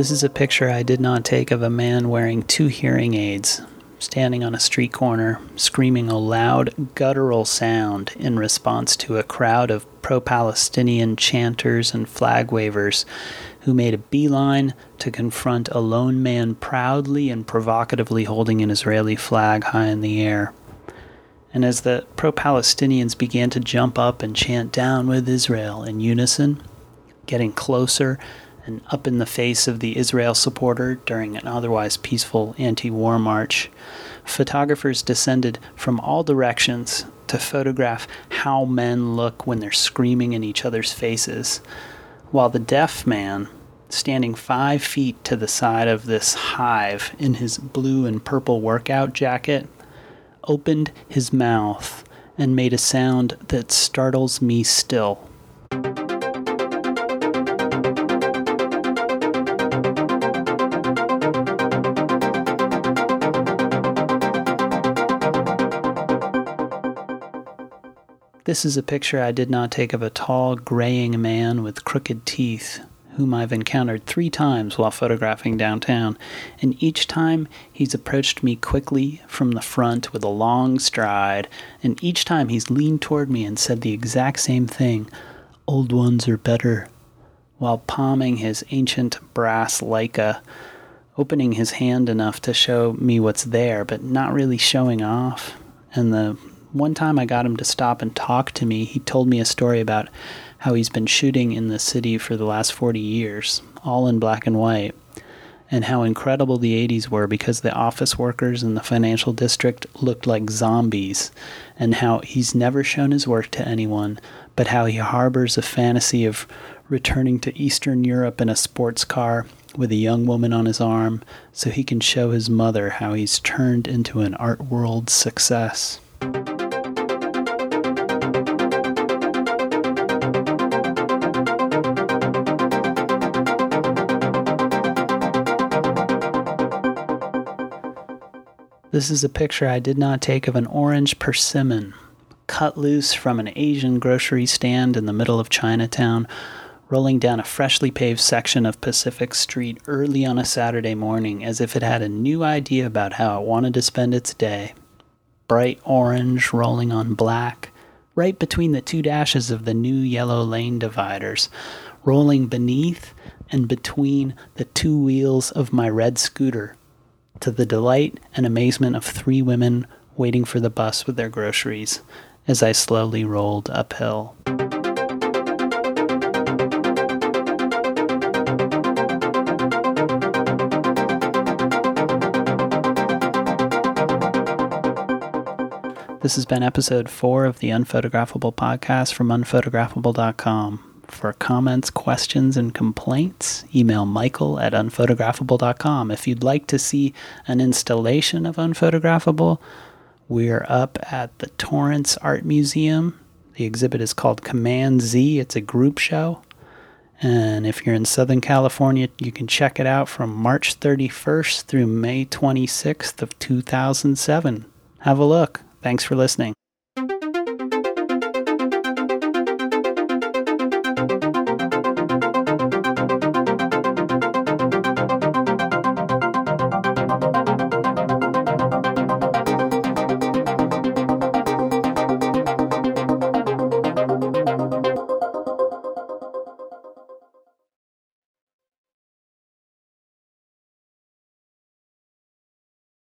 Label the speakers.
Speaker 1: This is a picture I did not take of a man wearing two hearing aids, standing on a street corner, screaming a loud, guttural sound in response to a crowd of pro Palestinian chanters and flag wavers who made a beeline to confront a lone man proudly and provocatively holding an Israeli flag high in the air. And as the pro Palestinians began to jump up and chant down with Israel in unison, getting closer and up in the face of the Israel supporter during an otherwise peaceful anti war march, photographers descended from all directions to photograph how men look when they're screaming in each other's faces, while the deaf man, standing five feet to the side of this hive in his blue and purple workout jacket, opened his mouth and made a sound that startles me still. This is a picture I did not take of a tall, graying man with crooked teeth, whom I've encountered three times while photographing downtown, and each time he's approached me quickly from the front with a long stride, and each time he's leaned toward me and said the exact same thing Old ones are better, while palming his ancient brass Leica, opening his hand enough to show me what's there, but not really showing off, and the one time I got him to stop and talk to me, he told me a story about how he's been shooting in the city for the last 40 years, all in black and white, and how incredible the 80s were because the office workers in the financial district looked like zombies, and how he's never shown his work to anyone, but how he harbors a fantasy of returning to Eastern Europe in a sports car with a young woman on his arm so he can show his mother how he's turned into an art world success. This is a picture I did not take of an orange persimmon cut loose from an Asian grocery stand in the middle of Chinatown, rolling down a freshly paved section of Pacific Street early on a Saturday morning as if it had a new idea about how it wanted to spend its day. Bright orange rolling on black, right between the two dashes of the new yellow lane dividers, rolling beneath and between the two wheels of my red scooter to the delight and amazement of three women waiting for the bus with their groceries as I slowly rolled uphill. This has been episode four of the Unphotographable podcast from unphotographable.com. For comments, questions, and complaints, email michael at unphotographable.com. If you'd like to see an installation of Unphotographable, we're up at the Torrance Art Museum. The exhibit is called Command Z, it's a group show. And if you're in Southern California, you can check it out from March 31st through May 26th of 2007. Have a look. Thanks for listening.